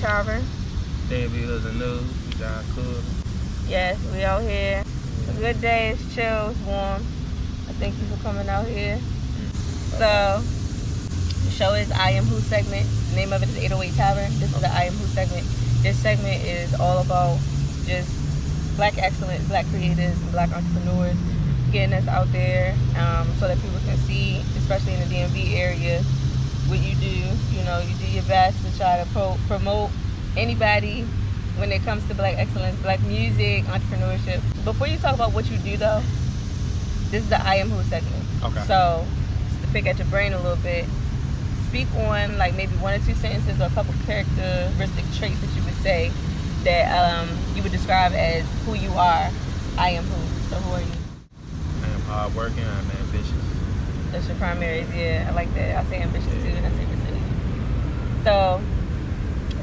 Carver. DMV Hoods and News. You got cool. Yes, we out here. It's a good day. It's chill. It's warm. I thank you for coming out here. So, the show is I Am Who segment. The name of it is 808 Tavern. This is the I Am Who segment. This segment is all about just black excellence, black creators, and black entrepreneurs getting us out there um, so that people can see, especially in the DMV area, what you do. You know, you do your best to try to pro- promote anybody when it comes to black excellence, black music, entrepreneurship. Before you talk about what you do, though, this is the I Am Who segment. Okay. So, just to pick at your brain a little bit, speak on like maybe one or two sentences or a couple characteristic traits that you would say that um, you would describe as who you are. I am who. So, who are you? I am hardworking. I'm ambitious. That's your primaries, yeah. I like that. I say ambitious too, and I say resilient. So,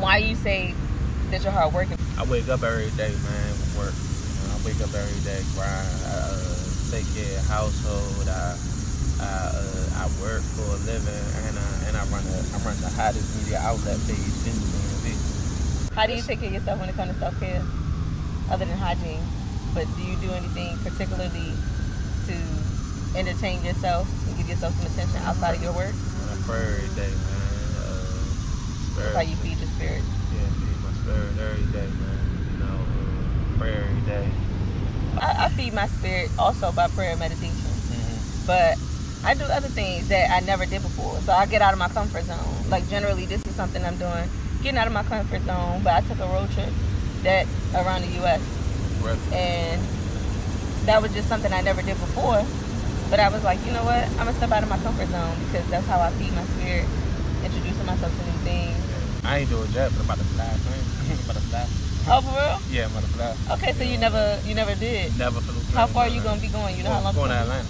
why you say that you're hardworking? I wake up every day, man, work. You know, I wake up every day, grind. I uh, take care of household. I I, uh, I work for a living, and I and I run a I run the hottest media outlet page in the. How do you take care of yourself when it comes to self care, other than hygiene? But do you do anything particularly to entertain yourself and give yourself some attention outside of your work? I pray every day, man. Uh, That's how you feed your spirit. Yeah, feed my spirit every day, man. You know, uh, pray every day. I, I feed my spirit also by prayer and meditation. Mm-hmm. But I do other things that I never did before. So I get out of my comfort zone. Like generally this is something I'm doing. Getting out of my comfort zone. But I took a road trip that around the US and that was just something I never did before. But I was like, you know what? I'm gonna step out of my comfort zone because that's how I feed my spirit, introducing myself to new things. I ain't doing that, but I'm about to fly. I'm about to fly. Oh, for real? Yeah, I'm about to fly. Okay, so you never, you never did. Never flew. How far are you gonna be going? You know how long? Going to Atlanta.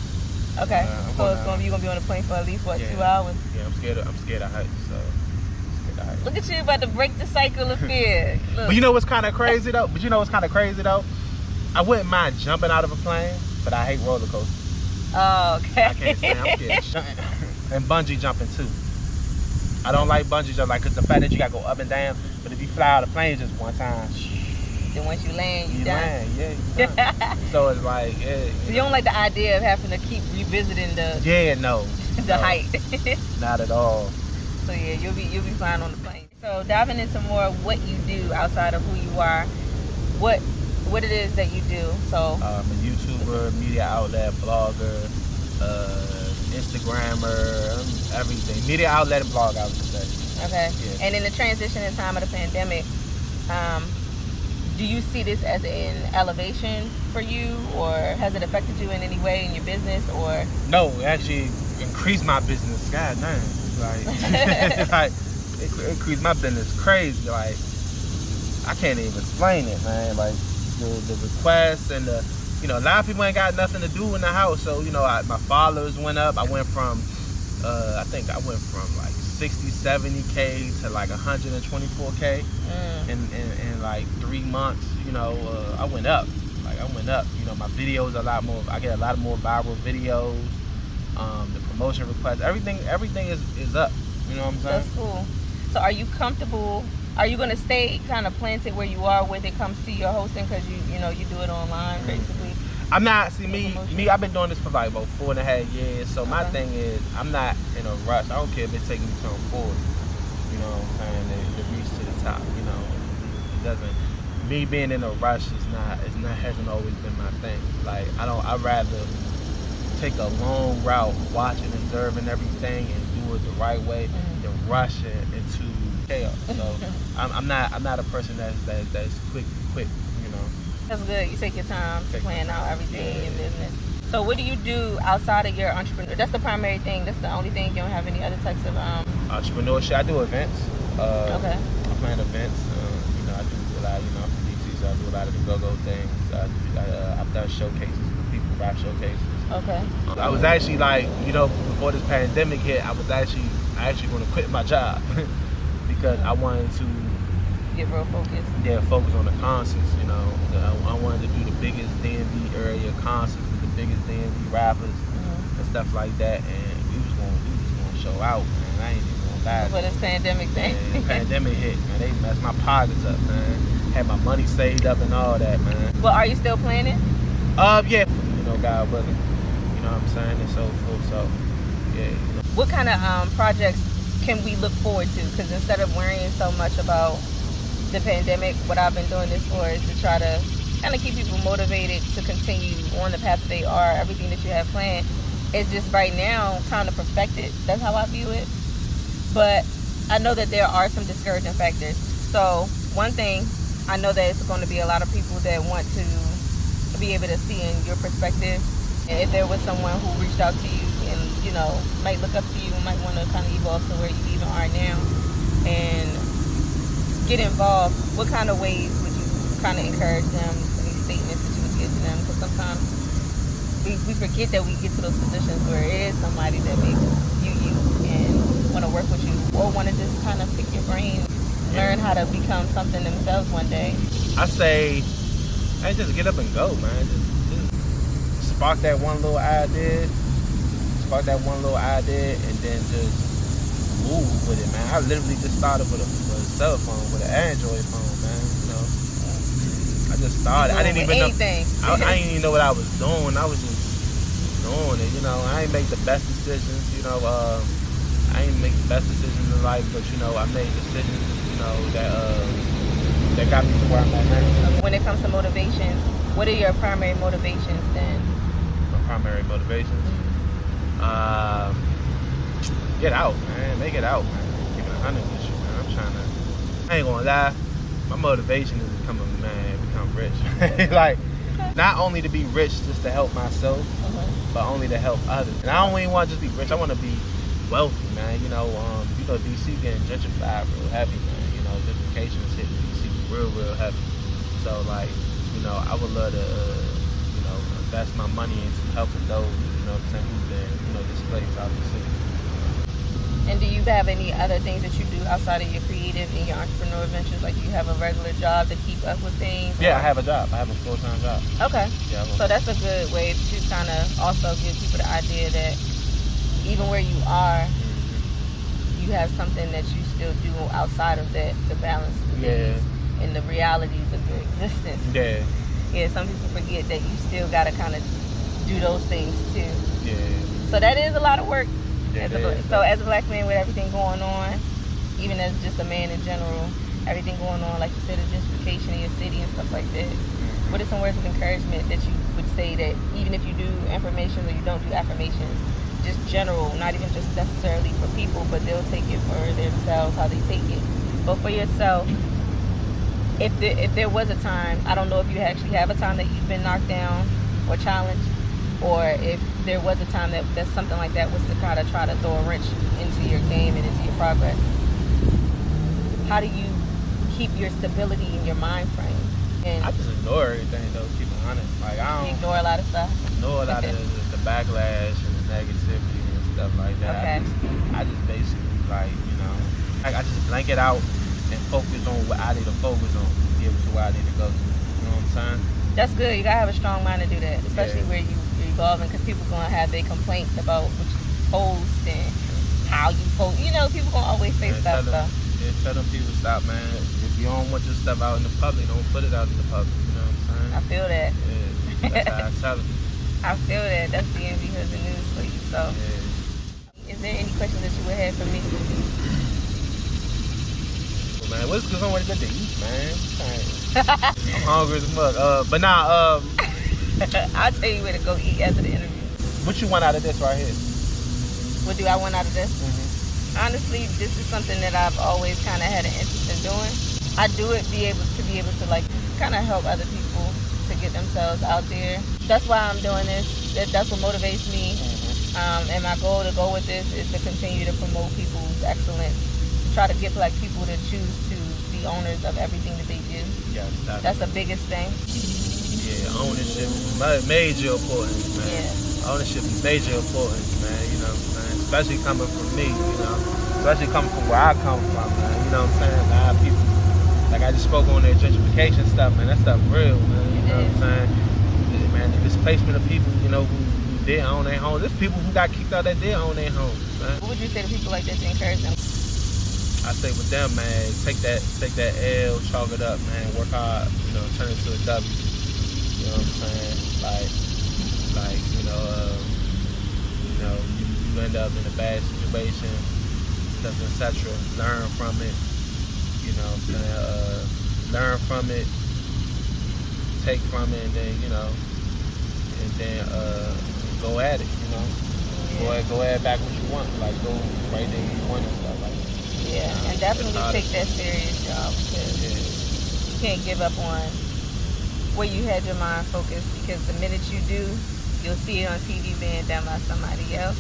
Okay, Uh, I'm so going it's to gonna be you gonna be on a plane for at least what Yeah. two hours? Yeah, I'm scared. Of, I'm scared of heights. So scared of heights. Look at you about to break the cycle of fear. Look. But you know what's kind of crazy though? But you know what's kind of crazy though? I wouldn't mind jumping out of a plane, but I hate roller coasters. Oh, okay. I can't stand. I'm scared. and bungee jumping too. I don't like bungee jumping, like, cause the fact that you gotta go up and down. But if you fly out of plane just one time, then once you land, you, you done. land, yeah, you done. so it's like, yeah, So you don't like the idea of having to keep revisiting the yeah, no, the no, height. not at all. so yeah, you'll be you'll be flying on the plane. So diving into more of what you do outside of who you are, what what it is that you do. So Um, a YouTuber, media outlet, blogger, uh, Instagrammer, um, everything. Media outlet and blog, I would say. okay. Yeah. And in the transition in time of the pandemic, um, do you see this as an elevation for you, or has it affected you in any way in your business, or No, it actually increased my business. God damn. Like, like it increased my business crazy. Like, I can't even explain it, man. Like, the, the requests and the, you know, a lot of people ain't got nothing to do in the house. So, you know, I, my followers went up. I went from, uh, I think I went from like 60, 70K to like 124K mm, in, in, in like three months. You know, uh, I went up. Like I went up. You know, my videos a lot more. I get a lot more viral videos. Um, the promotion requests, everything, everything is is up. You know what I'm saying? that's cool. So are you comfortable? Are you gonna stay kind of planted where you are when it comes to your hosting? Because you you know you do it online Mm-hmm. basically. I'm not. See me, me. I've been doing this for like about four and a half years. So my thing is, I'm not in a rush. I don't care if it takes me something forward. You know what I'm saying? To, to reach to the top. You know, it doesn't. Me being in a rush is not. It's not. Hasn't always been my thing. Like I don't. I'd rather take a long route, watching, observing everything, and do it the right way, Mhm. than rush it into chaos. So I'm, I'm not. I'm not a person that's that, that's quick, quick. You know. That's good. You take your time to Take my plan out everything in your business. So what do you do outside of your entrepreneur? That's the primary thing. That's the only thing. You don't have any other types of um. Entrepreneurship. I do events. Uh, Okay. I plan events. Uh, you know, I do a lot. You know, I'm from DC, so I do a lot of the go-go things. I do, uh, I've done showcases for people, rap showcases. Okay. I was actually like, you know, before this pandemic hit, I was actually, I actually going to quit my job because I wanted to, Get real focused. yeah, focus on the concerts. You know, I, I wanted to do the biggest DMV area concerts with the biggest DMV rappers Mhm. and stuff like that, and we was gonna we was to show out, man. I ain't even gonna lie. For this pandemic thing. Man, pandemic hit, man. They messed my pockets up, man. Had my money saved up and all that, man. But are you still planning? Uh, yeah. You know, God willing. You know what I'm saying? And so forth. So, yeah. You know. What kind of um, projects can we look forward to? Because instead of worrying so much about the pandemic, what I've been doing this for is to try to kind of keep people motivated to continue on the path that they are, everything that you have planned. It's just right now time to perfect it. That's how I view it. But I know that there are some discouraging factors. So one thing, I know that it's going to be a lot of people that want to be able to see in your perspective. And if there was someone who reached out to you you know, might look up to you, might want to kind of evolve to where you even are now and get involved, what kind of ways would you kind of encourage them, any statements that you would give to them? Because sometimes we, we forget that we get to those positions where it is somebody that may view you and want to work with you or want to just kind of pick your brain, learn how to become something themselves one day. I say, I just get up and go, man. Just, just spark that one little idea, spark that one little idea, and then just move with it, man. I literally just started with a, with a cell phone, with an Android phone, man. You know, I just started. I didn't even anything. know. I, I didn't even know what I was doing. I was just doing it. You know, I ain't make the best decisions. You know, uh, I ain't make the best decisions in life, but you know, I made decisions. You know that uh, that got me to where I'm at now. When it comes to motivations, what are your primary motivations then? My primary motivations. Um, get out, man. Make it out, man. Keep it 100 with you, man. I'm trying to. I ain't gonna lie. My motivation is to become a man, become rich. like, not only to be rich just to help myself, Mm-hmm. but only to help others. And I don't even want to just be rich. I want to be wealthy, man. You know, um, you know, DC getting gentrified real heavy, man. You know, gentrification is hitting DC real, real heavy. So, like, you know, I would love to, uh, invest my money into helping those, you know, what I'm saying, who've been, you know, displaced out of the city. And do you have any other things that you do outside of your creative and your entrepreneur ventures? Like, do you have a regular job to keep up with things? Yeah, I have a job. I have a full time job. Okay. Yeah, So that's a good way to kind of also give people the idea that even where you are, Mhm. you have something that you still do outside of that to balance the Yeah. things and the realities of your existence. Yeah, Yeah, some people forget that you still got to kind of do those things too. yeah. So that is a lot of work. yeah As a, it bla- is. so as a black man with everything going on, even as just a man in general, everything going on, like you said, the gentrification in your city and stuff like that. Mhm. What are some words of encouragement that you would say that even if you do affirmations or you don't do affirmations, just general, not even just necessarily for people, but they'll take it for themselves how they take it. But for yourself, if there, if there was a time, I don't know if you actually have a time that you've been knocked down or challenged, or if there was a time that, that something like that was to kind of try to throw a wrench into your game and into your progress. How do you keep your stability in your mind frame? And I just ignore everything though. Keep it honest. Like I don't ignore a lot of stuff. ignore a lot of the, the backlash and the negativity and stuff like that. Okay. I, just, I just basically like you know, like I just blank it out and focus on what I need to focus on to get to where I need to go to. You know what I'm saying? That's good. You gotta have a strong mind to do that, especially Yeah. where you, you're evolving, because people gonna have their complaints about what you post and how you post. You know, people gonna always say Yeah, stuff. tell So them, yeah, tell them people stop, man. If you don't want your stuff out in the public, don't put it out in the public. You know what I'm saying? I feel that. Yeah, that's how I tell them. I feel that. That's the envy of the news for you. So, Yeah. is there any questions that you would have for me? Man, what's good to eat, man? I'm hungry as fuck. Uh, but nah, um, I'll tell you where to go eat after the interview. what you want out of this right here? What do I want out of this? honestly, this is something that I've always kind of had an interest in doing. I do it be able to be able to like kind of help other people to get themselves out there. That's why I'm doing this. That, that's what motivates me. Um, and my goal to go with this is to continue to promote people's excellence. Try to get black people to choose to be owners of everything that they do. Yeah, stop. That's the biggest thing. yeah, ownership is major importance, man. Yeah. Ownership is major importance, man. You know what I'm saying? Especially coming from me, you know. Especially coming from where I come from, man. You know what I'm saying? A lot of people, like I just spoke on that gentrification stuff, man. That stuff real, man. You It know is. what I'm saying? Man, the displacement of people, you know, who, who did own their homes. There's people who got kicked out that did own their homes, man. What would you say to people like this to encourage them? I say with them, man, take that take that L, chalk it up, man. Work hard, you know, turn it to a W. You know what I'm saying? Like, like you know, um, you know, you, you end up in a bad situation, stuff, etc. Learn from it. You know what I'm saying? Uh, learn from it, take from it, and then you know, and then uh, go at it. You know, go ahead, go ahead back what you want. Like go right there you want and stuff like. Yeah, and definitely take that serious, y'all, because Yeah. you can't give up on where you had your mind focused. Because the minute you do, you'll see it on TV being done by somebody else,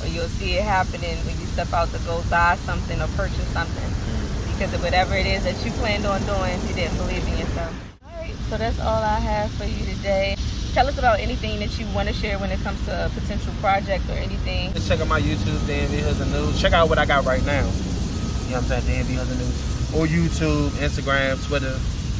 or you'll see it happening when you step out to go buy something or purchase something. Mm. Because of whatever it is that you planned on doing, you didn't believe in yourself. All right, so that's all I have for you today. Tell us about anything that you want to share when it comes to a potential project or anything. Just check out my YouTube, DMV Hoods and News. Check out what I got right now. You know what I'm saying? DMV Hoods and News. Or YouTube, Instagram, Twitter.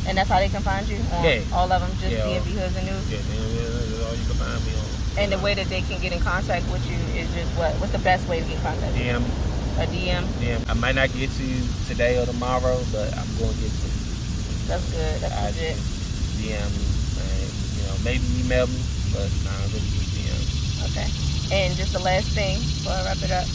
And that's how they can find you? On Yeah. All of them, just Yeah. DMV Hoods and News? Yeah, DMV is all you can find me on. And the way that they can get in contact with you is just what? What's the best way to get in contact with DM, you? A DM? DM. I might not get to you today or tomorrow, but I'm going to get to you. That's good. That's I legit. DM me, and, you know, maybe email me, but nah, really just DM. Okay. And just the last thing before I wrap it up.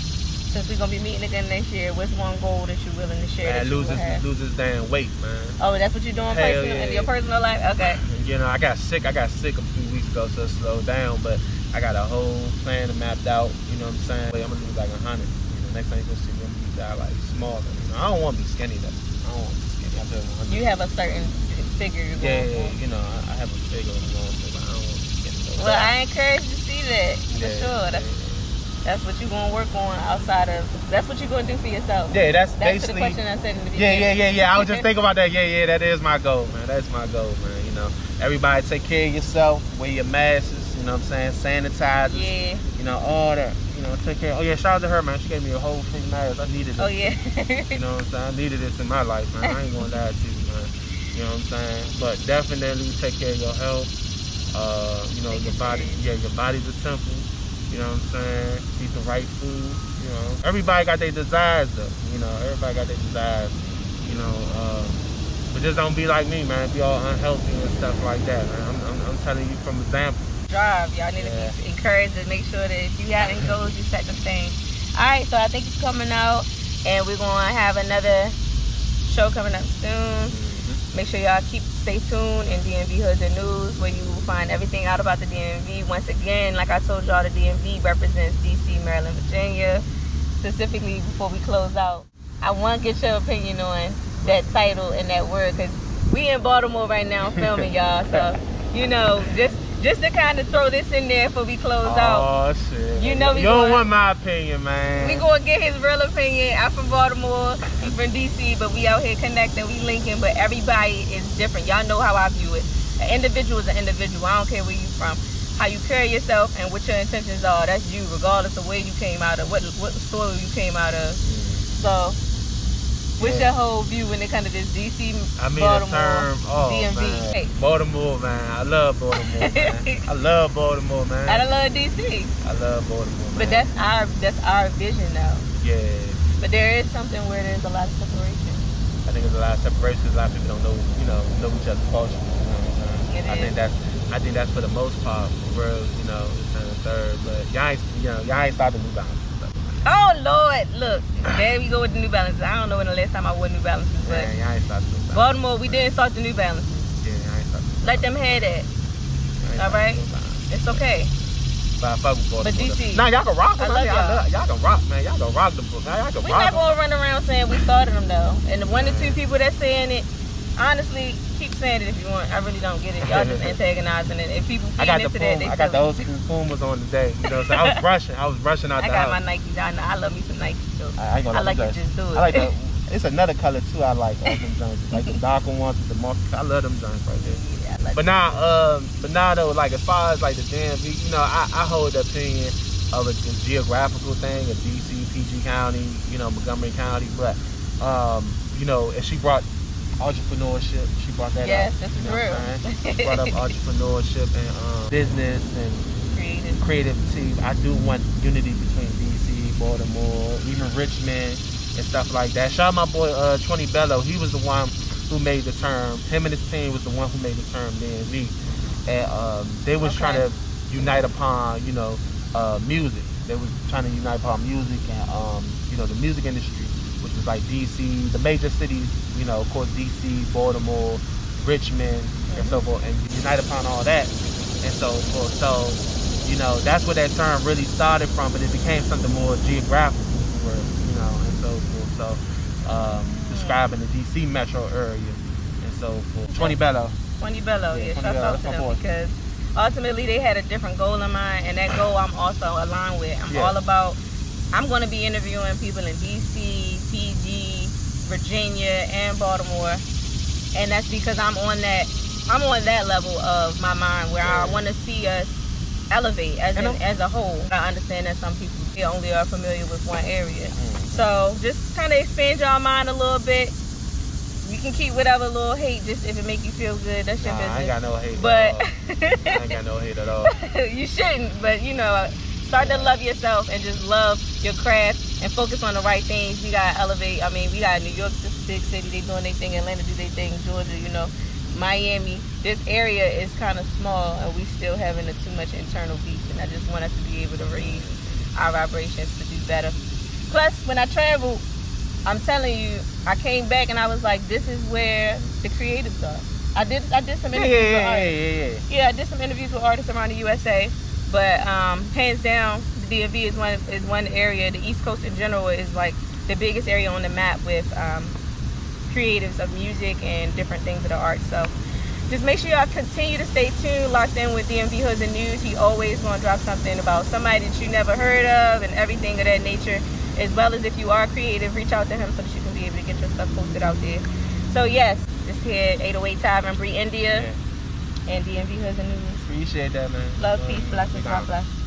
Since we're going to be meeting again next year, what's one goal that you're willing to share? Man, lose this, lose this damn weight, man. Oh, that's what you're doing personal, yeah. in your personal life? Okay. You know, I got sick. I got sick a few weeks ago, so it slowed down. But I got a whole plan mapped out. You know what I'm saying? I'm gonna lose like a hundred. You know, next time you gonna see me, I'm gonna be like smaller. You know, I don't want to be skinny though. I don't want to be skinny. I feel 100. You have a certain figure you're yeah, going yeah, for. you know, I, I have a figure I'm going for, but I don't want to be skinny though. Well, I encourage you to see that. For yeah, sure. That's. That's what you're going to work on outside of, that's what you're going to do for yourself. Yeah, that's Back to the basically. question I said in the Yeah, beginning. yeah, yeah, yeah. I was just thinking about that. Yeah, yeah, that is my goal, man. That's my goal, man. You know, everybody take care of yourself. Wear your masks. You know what I'm saying? Sanitizers. Yeah. You know, all that. You know, take care. Oh yeah, shout out to her, man. She gave me a whole free mask. I needed it. Oh, yeah. You know what I'm saying? I needed this in my life, man. I ain't gonna lie to you, man. You know what I'm saying? But definitely take care of your health. Uh, you know, Take your body. serious. Yeah, your body's a temple. You know what I'm saying? Eat the right food. You know, everybody got their desires though. You know, everybody got their desires. You know, uh, but just don't be like me, man. Be all unhealthy and stuff like that, man. I'm, I'm, I'm telling you from example. Drive. Y'all need Yeah. to be encouraged to make sure that if you have any goals, you set the same. All right, so I think it's coming out, and we're to have another show coming up soon. Mhm. Make sure y'all keep stay tuned in DMV Hoods and News where you will find everything out about the DMV. Once again, like I told y'all, the DMV represents DC, Maryland, Virginia. Specifically, before we close out, I want to get your opinion on that title and that word because we in Baltimore right now filming y'all. So you know, just just to kind of throw this in there before we close oh, out. Oh shit! You know we you don't want my opinion, man. We gonna get his real opinion. I'm from Baltimore, he's from DC, but we out here connecting, we linking, but everybody is different. Y'all know how I view it. An individual is an individual. I don't care where you from. How you carry yourself and what your intentions are, that's you, regardless of where you came out of, what what soil you came out of. So what's your whole view when it comes to this DC, I mean, Baltimore, the term, oh DMV? man, Hey, Baltimore, man. I love Baltimore, man. I love Baltimore, man. I love DC, I love Baltimore, man. but that's our that's our vision though. yeah. But there is something where there's a lot of separation. I think there's a lot of separation. A lot of people don't know, you know, know each other's culture. You know what I'm saying? I think that's, I think that's for the most part, real, you know, it's and the third. But y'all ain't, you know, y'all ain't starting New Balance. Oh Lord, look, there we go with the New Balances. I don't know when the last time I wore New Balances, but Man, y'all ain't starting New Balance. Baltimore, we didn't start the New Balances. Yeah, y'all ain't Let them have that. Ain't all right? It's okay. But I But. DC, Nah, y'all can rock I them. love Y'all, y'all. can rock, man. Y'all can rock the book. Y'all can We rock not gonna run around saying we started them though. And the one or two people that's saying it, honestly, saying it if you want. I really don't get it. Y'all just antagonizing it. If people I feed got the into that, they I got the old school Pumas on today. You know, what I'm saying? I was rushing. I was rushing out I the got house. my Nikes. I know. I love me some Nikes too. I, I like to just do it. I like the. It's another color too. I like all them joints, like the darker ones with the moss. I love them joints right there. yeah, like But now, um, but now though, like as far as like the DMV, you know, I, I hold the opinion of a, a geographical thing of DC, PG County, you know, Montgomery County. But um, you know, and she brought entrepreneurship. She brought that Yes, up. this is you know what I'm real. saying? She brought up entrepreneurship and um, business and creative. creativity. I do want unity between DC, Baltimore, even Richmond. and stuff like that. Shout out my boy uh, Twenty Bello. He was the one who made the term. Him and his team was the one who made the term DMV, and me. And um, they was Okay. trying to unite upon you know uh, music. They was trying to unite upon music and um, you know the music industry, was like DC, the major cities. You know, of course DC, Baltimore, Richmond, and so forth, and unite upon all that and so forth. So you know that's where that term really started from, but it became something more geographical, you know, and so forth. So um, describing the DC metro area and so forth. Twenty Bello. Twenty Bello, Yeah, yeah, 20 shout Bello, out that's to them because ultimately they had a different goal in mind, and that goal I'm also aligned with. I'm Yeah. all about. I'm going to be interviewing people in DC, Virginia, and Baltimore, and that's because I'm on that. I'm on that level of my mind where I want to see us elevate as in, as a whole. I understand that some people only are familiar with one area. Mm. So just kind of expand your mind a little bit. You can keep whatever little hate just if it make you feel good. That's your Nah, I ain't got no hate. but at all. I ain't got no hate at all. you shouldn't. But you know, start to love yourself and just love your craft and focus on the right things. We gotta elevate. I mean, we got New York, this big city. They doing their thing. Atlanta do their thing. Georgia, you know, Miami. This area is kind of small, and we still having a, too much internal beef. And I just want us to be able to raise our vibrations to do better. Plus, when I travel, I'm telling you, I came back and I was like, this is where the creatives are. I did I did some interviews yeah, with yeah, yeah, yeah. Yeah, I did some interviews with artists around the USA, but um, hands down, the DMV is one is one area. The East Coast in general is like the biggest area on the map with um, creatives of music and different things of the arts. So just make sure y'all continue to stay tuned, locked in with DMV Hoods and News. He always gonna drop something about somebody that you never heard of and everything of that nature. As well as if you are creative, reach out to him so that you can be able to get your stuff posted out there. So yes, this here 808 Tavern, Brei Endia, Yeah. And DMV Hoods and News. Appreciate that, man. Love, Um, peace, blessings, we God bless.